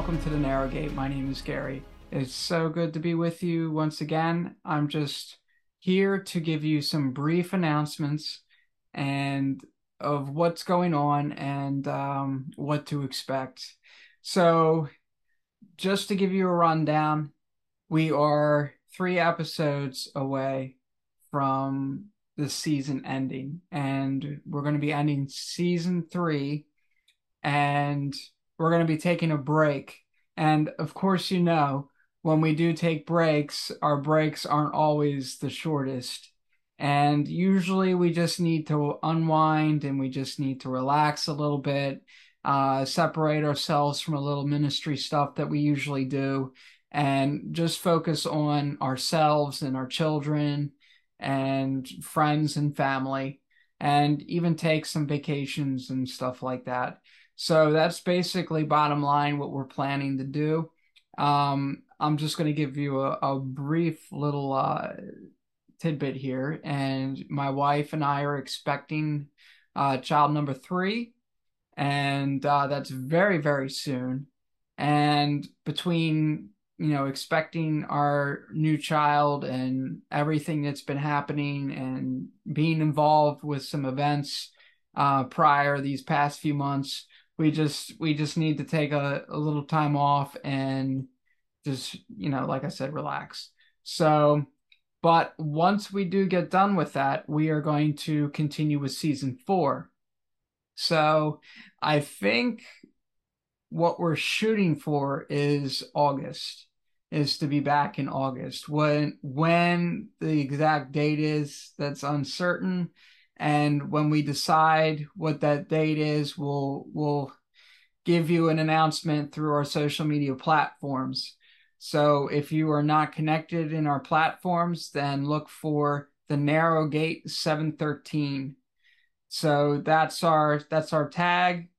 welcome to the Narrow Gate. My name is Gary. It's so good to be with you once again. I'm just here to give you some brief announcements and of what's going on and um, what to expect. So, just to give you a rundown, we are three episodes away from the season ending, and we're going to be ending season three, and we're going to be taking a break. And of course, you know, when we do take breaks, our breaks aren't always the shortest. And usually we just need to unwind and we just need to relax a little bit, uh, separate ourselves from a little ministry stuff that we usually do, and just focus on ourselves and our children and friends and family, and even take some vacations and stuff like that. So that's basically bottom line what we're planning to do. Um, I'm just going to give you a, a brief little uh, tidbit here, and my wife and I are expecting uh, child number three, and uh, that's very very soon. And between you know expecting our new child and everything that's been happening and being involved with some events uh, prior these past few months, we just we just need to take a, a little time off and just you know like I said, relax. So but once we do get done with that, we are going to continue with season four. So I think what we're shooting for is August, is to be back in August. When when the exact date is, that's uncertain. And when we decide what that date is, we'll we'll give you an announcement through our social media platforms. So if you are not connected in our platforms, then look for the Narrow Gate 713. So that's our that's our tag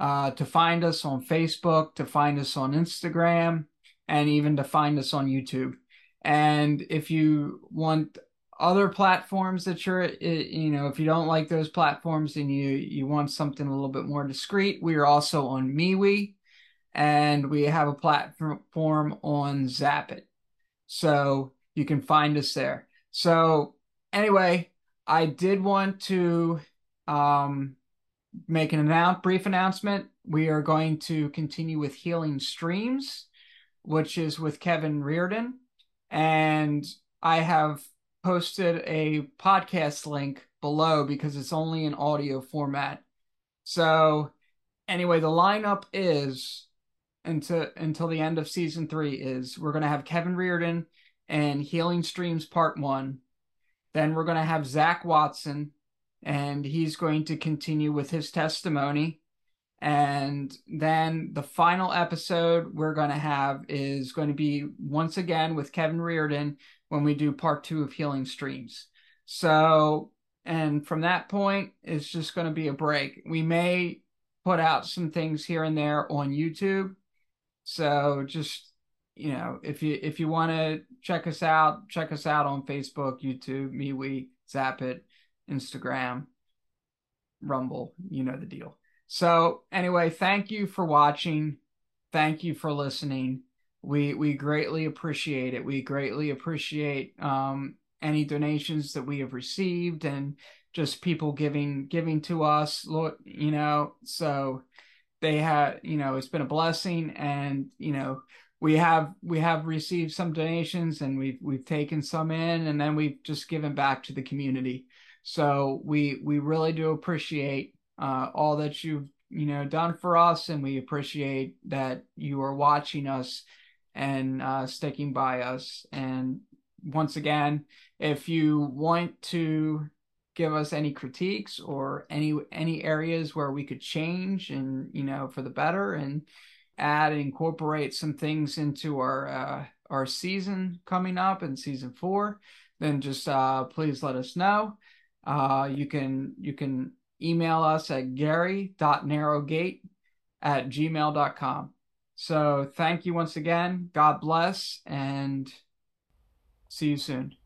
uh, to find us on Facebook, to find us on Instagram, and even to find us on YouTube. And if you want other platforms that you're you know if you don't like those platforms and you you want something a little bit more discreet we are also on MeWe and we have a platform on Zapit. So you can find us there. So anyway, I did want to um, make an announce, brief announcement. We are going to continue with Healing Streams, which is with Kevin Riordan. And I have posted a podcast link below because it's only in audio format. So anyway, the lineup is until until the end of season three is we're gonna have Kevin Riordan and Healing Streams Part One. Then we're gonna have Zach Watson, and he's going to continue with his testimony. And then the final episode we're going to have is going to be once again with Kevin Riordan when we do part two of Healing Streams. So, and from that point, it's just going to be a break. We may put out some things here and there on YouTube so just you know, if you if you want to check us out, check us out on Facebook, YouTube, MeWe, Zapit, Instagram, Rumble. You know the deal. So anyway, thank you for watching. Thank you for listening. We we greatly appreciate it. We greatly appreciate um, any donations that we have received and just people giving giving to us. You know, so they have you know it's been a blessing and you know we have we have received some donations and we've we've taken some in and then we've just given back to the community so we we really do appreciate uh, all that you've you know done for us and we appreciate that you are watching us and uh, sticking by us. And once again if you want to give us any critiques or any any areas where we could change and you know for the better and add and incorporate some things into our uh, our season coming up in season four then just uh, please let us know. Uh, you can you can email us at gary.narrowgate at gmail.com so thank you once again. God bless and see you soon.